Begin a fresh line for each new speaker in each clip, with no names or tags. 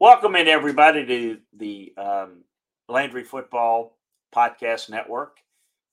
Welcome in everybody to the um, Landry Football Podcast Network.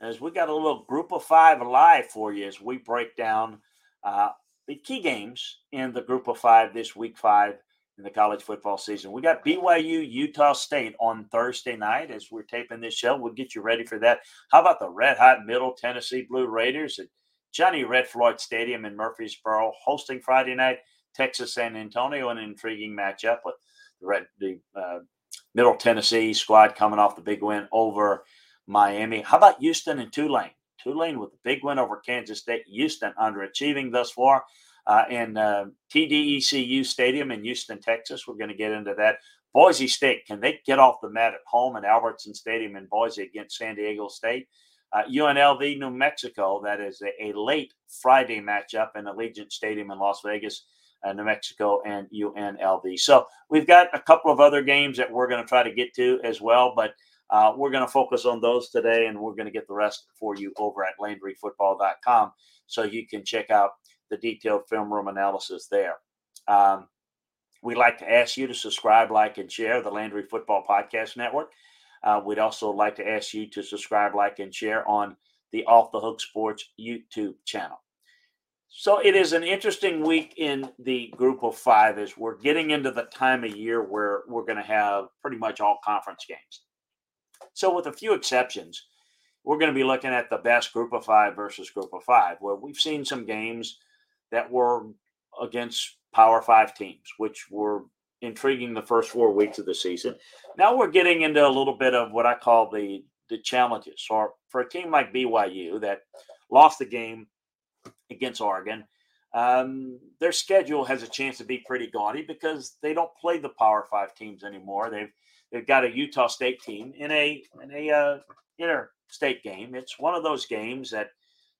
As we got a little group of five live for you as we break down uh, the key games in the group of five this week five in the college football season. We got BYU Utah State on Thursday night as we're taping this show. We'll get you ready for that. How about the red hot Middle Tennessee Blue Raiders at Johnny Red Floyd Stadium in Murfreesboro hosting Friday night Texas San Antonio, an intriguing matchup with the the uh, Middle Tennessee squad coming off the big win over Miami. How about Houston and Tulane? Tulane with a big win over Kansas State. Houston underachieving thus far uh, in uh, TDECU Stadium in Houston, Texas. We're going to get into that. Boise State, can they get off the mat at home at Albertson Stadium in Boise against San Diego State? Uh, UNLV, New Mexico, that is a, a, late Friday matchup in Allegiant Stadium in Las Vegas, uh, New Mexico, and UNLV. So we've got a couple of other games that we're going to try to get to as well, but uh, we're going to focus on those today, and we're going to get the rest for you over at LandryFootball.com so you can check out the detailed film room analysis there. Um, we'd like to ask you to subscribe, like, and share the Landry Football Podcast Network. Uh, we'd also like to ask you to subscribe, like, and share on the Off the Hook Sports YouTube channel. So it is an interesting week in the group of five as we're getting into the time of year where we're going to have pretty much all conference games. So, with a few exceptions, we're going to be looking at the best group of five versus group of five, where we've seen some games that were against Power Five teams, which were intriguing the first four weeks of the season. Now we're getting into a little bit of what I call the the challenges. So for a team like BYU that lost the game against Oregon, um, their schedule has a chance to be pretty gaudy because they don't play the Power Five teams anymore. They've they've got a Utah State team in a in a uh, interstate game. It's one of those games that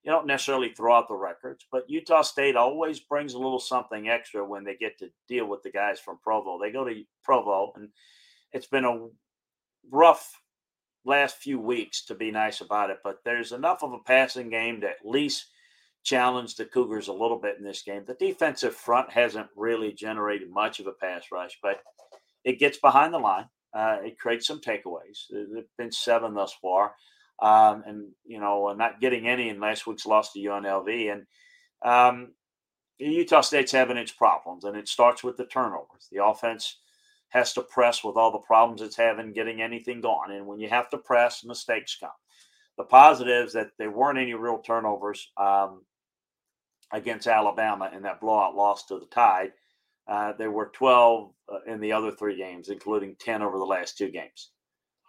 you don't necessarily throw out the records, but Utah State always brings a little something extra when they get to deal with the guys from Provo. They go to Provo, and it's been a rough last few weeks to be nice about it, but there's enough of a passing game to at least challenge the Cougars a little bit in this game. The defensive front hasn't really generated much of a pass rush, but it gets behind the line. Uh, it creates some takeaways. There've been seven thus far um, and you know not getting any in last week's loss to UNLV. And um, Utah State's having its problems, and it starts with the turnovers. The offense has to press with all the problems it's having getting anything going, and when you have to press, mistakes come. The positives that there weren't any real turnovers um, against Alabama in that blowout loss to the Tide. Uh, there were 12 uh, in the other three games, including 10 over the last two games.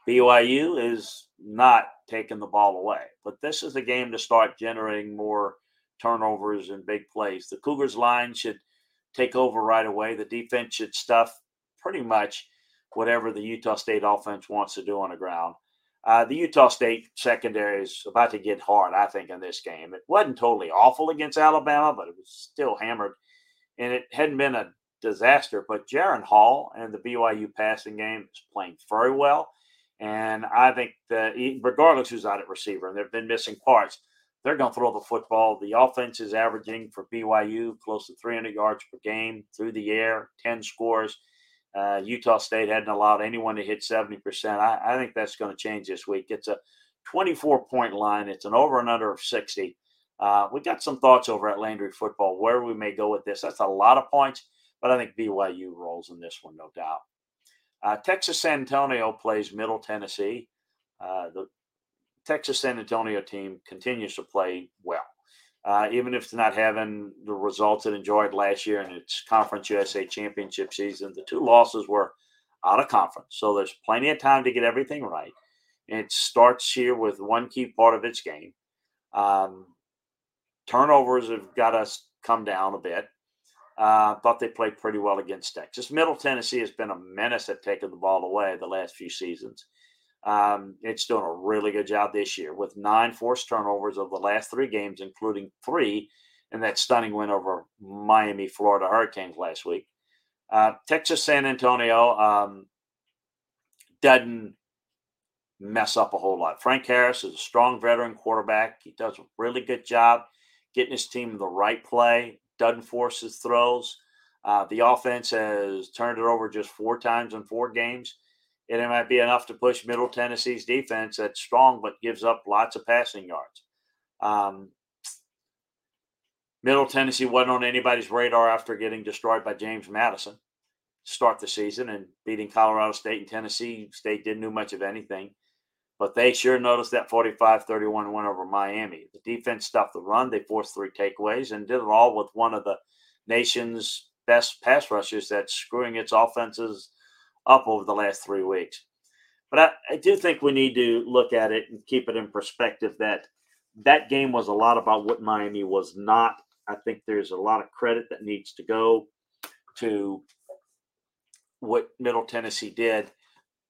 BYU is not taking the ball away, but this is a game to start generating more turnovers and big plays. The Cougars line should take over right away. The defense should stuff pretty much whatever the Utah State offense wants to do on the ground. Uh, the Utah State secondary is about to get hard, I think, in this game. It wasn't totally awful against Alabama, but it was still hammered, and it hadn't been a disaster. But Jaren Hall and the BYU passing game is playing very well. And I think that regardless who's out at receiver, and they've been missing parts, they're going to throw the football. The offense is averaging for BYU close to 300 yards per game through the air, 10 scores. Uh, Utah State hadn't allowed anyone to hit 70%. I, I think that's going to change this week. It's a 24 point line, it's an over and under of 60. Uh, we got some thoughts over at Landry Football where we may go with this. That's a lot of points, but I think BYU rolls in this one, no doubt. Uh, Texas San Antonio plays Middle Tennessee. Uh, the Texas San Antonio team continues to play well, uh, even if it's not having the results it enjoyed last year in its Conference USA championship season. The two losses were out of conference, so there's plenty of time to get everything right. It starts here with one key part of its game. Um, turnovers have got us come down a bit. Uh, thought they played pretty well against Texas. Middle Tennessee has been a menace at taking the ball away the last few seasons. Um, it's doing a really good job this year with nine forced turnovers of the last three games, including three in that stunning win over Miami, Florida Hurricanes last week. Uh, Texas San Antonio um, doesn't mess up a whole lot. Frank Harris is a strong veteran quarterback. He does a really good job getting his team the right play, doesn't force his throws. Uh, the offense has turned it over just four times in four games. And it might be enough to push Middle Tennessee's defense that's strong but gives up lots of passing yards. Um, Middle Tennessee wasn't on anybody's radar after getting destroyed by James Madison start the season and beating Colorado State and Tennessee. State didn't do much of anything, but they sure noticed that 45 31 win over Miami. The defense stopped the run. They forced three takeaways and did it all with one of the nation's best pass rushers that's screwing its offenses up over the last three weeks. But I, I do think we need to look at it and keep it in perspective that that game was a lot about what Miami was not. I think there's a lot of credit that needs to go to what Middle Tennessee did,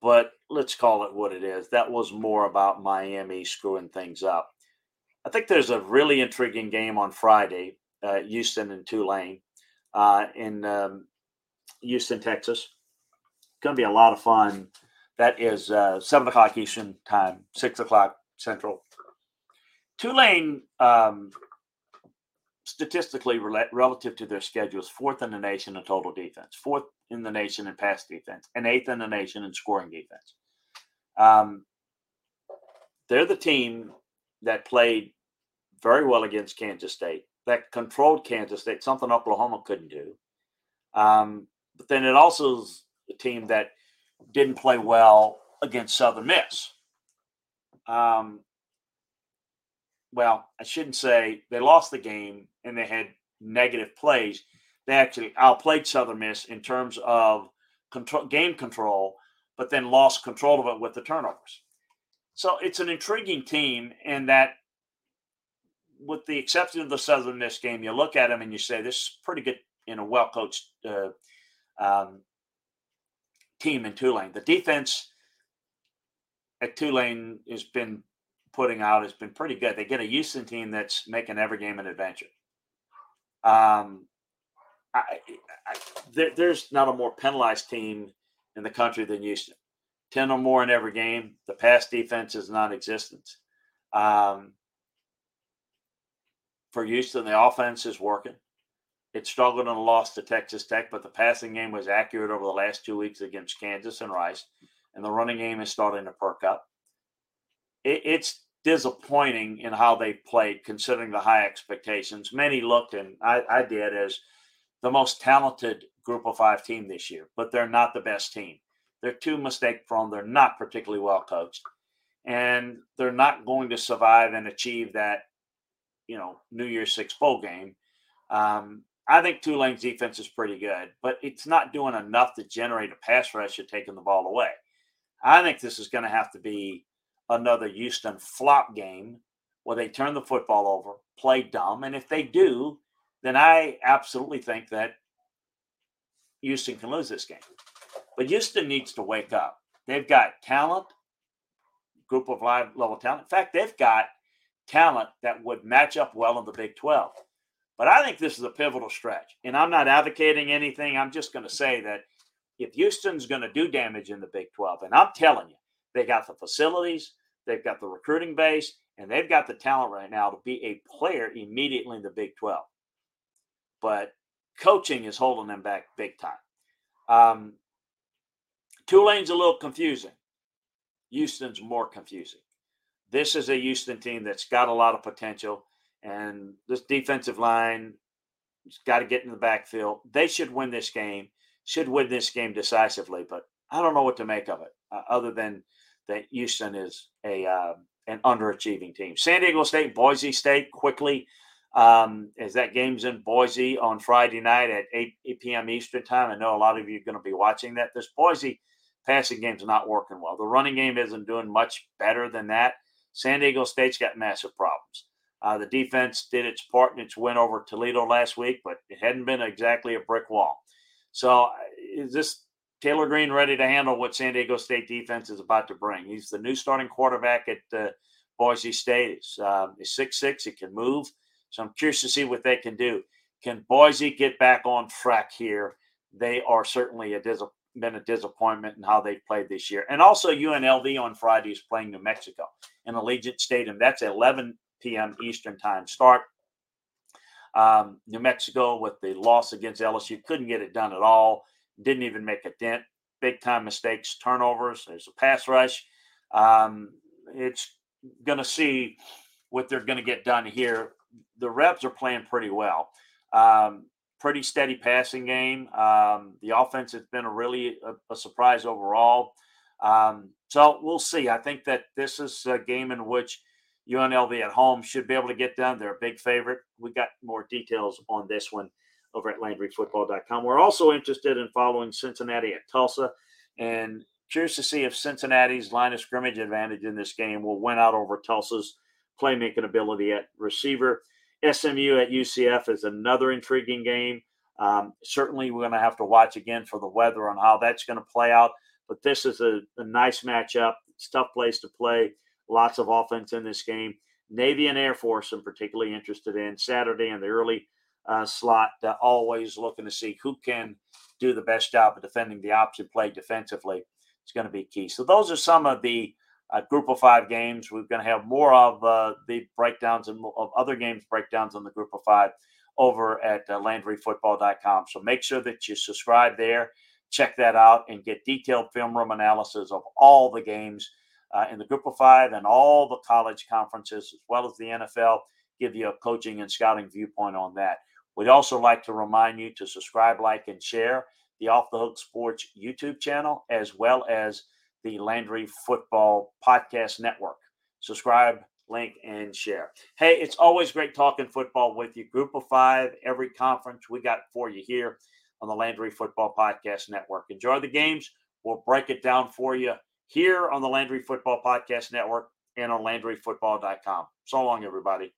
but let's call it what it is. That was more about Miami screwing things up. I think there's a really intriguing game on Friday, uh, Houston and Tulane uh, in um, Houston, Texas. Going to be a lot of fun. That is uh, 7 o'clock Eastern time, 6 o'clock Central. Tulane, um, statistically relative to their schedule, is fourth in the nation in total defense, fourth in the nation in pass defense, and eighth in the nation in scoring defense. Um, they're the team that played very well against Kansas State that controlled Kansas State, something Oklahoma couldn't do. Um, but then it also is a team that didn't play well against Southern Miss. Um, well, I shouldn't say they lost the game and they had negative plays. They actually outplayed Southern Miss in terms of control, game control, but then lost control of it with the turnovers. So it's an intriguing team in that with the exception of the Southern Miss game, you look at them and you say this is pretty good in a well coached uh, um, team in Tulane. The defense at Tulane has been putting out has been pretty good. They get a Houston team that's making every game an adventure. Um, I, I, there, there's not a more penalized team in the country than Houston. Ten or more in every game. The pass defense is non-existent. Um, for Houston, the offense is working. It struggled and lost to Texas Tech, but the passing game was accurate over the last two weeks against Kansas and Rice, and the running game is starting to perk up. It, it's disappointing in how they played, considering the high expectations. Many looked, and I, I did, as the most talented group of five team this year, but they're not the best team. They're too mistake prone. They're not particularly well coached, and they're not going to survive and achieve that you know New Year's Six bowl game. Um, I think Tulane's defense is pretty good, but it's not doing enough to generate a pass rush or taking the ball away. I think this is going to have to be another Houston flop game where they turn the football over, play dumb, and if they do, then I absolutely think that Houston can lose this game. But Houston needs to wake up. They've got talent, group of live level talent. In fact, they've got talent that would match up well in the Big 12. But I think this is a pivotal stretch. And I'm not advocating anything. I'm just going to say that if Houston's going to do damage in the Big 12, and I'm telling you, they got the facilities, they've got the recruiting base, and they've got the talent right now to be a player immediately in the Big 12. But coaching is holding them back big time. Um, Tulane's a little confusing. Houston's more confusing. This is a Houston team that's got a lot of potential, and this defensive line has got to get in the backfield. They should win this game, should win this game decisively, but I don't know what to make of it uh, other than that Houston is a uh, an underachieving team. San Diego State, Boise State, quickly um, as that game's in Boise on Friday night at 8, 8 p.m. Eastern time. I know a lot of you are going to be watching that. This Boise passing game's not working well. The running game isn't doing much better than that. San Diego State's got massive problems. Uh, the defense did its part in its win over Toledo last week, but it hadn't been exactly a brick wall. So, uh, is this Taylor Green ready to handle what San Diego State defense is about to bring? He's the new starting quarterback at uh, Boise State. He's, um, he's 6'6, he can move. So, I'm curious to see what they can do. Can Boise get back on track here? They are certainly a dis- been a disappointment in how they've played this year. And also, UNLV on Friday is playing New Mexico in Allegiant Stadium. That's 11 p.m. Eastern time start. Um, New Mexico, with the loss against LSU, couldn't get it done at all. Didn't even make a dent. Big time mistakes, turnovers. There's a pass rush. Um, it's going to see what they're going to get done here. The Rebs are playing pretty well. Um, pretty steady passing game. Um, the offense has been a really a, a surprise overall. Um, so we'll see. I think that this is a game in which UNLV at home should be able to get done. They're a big favorite. We got more details on this one over at LandryFootball.com. We're also interested in following Cincinnati at Tulsa and curious to see if Cincinnati's line of scrimmage advantage in this game will win out over Tulsa's playmaking ability at receiver. SMU at UCF is another intriguing game. Um, certainly, we're going to have to watch again for the weather on how that's going to play out. But this is a, a nice matchup. It's tough place to play. Lots of offense in this game. Navy and Air Force, I'm particularly interested in. Saturday in the early uh, slot, uh, always looking to see who can do the best job of defending the opposite play defensively. It's going to be key. So those are some of the uh, group of five games. We're going to have more of uh, the breakdowns and of other games breakdowns on the group of five over at uh, LandryFootball.com. So make sure that you subscribe there, check that out, and get detailed film room analysis of all the games uh, in the group of five and all the college conferences, as well as the NFL. Give you a coaching and scouting viewpoint on that. We'd also like to remind you to subscribe, like, and share the Off the Hook Sports YouTube channel, as well as the Landry Football Podcast Network. Subscribe, link, and share. Hey, it's always great talking football with you. Group of five, every conference we got for you here on the Landry Football Podcast Network. Enjoy the games. We'll break it down for you here on the Landry Football Podcast Network and on LandryFootball.com. So long, everybody.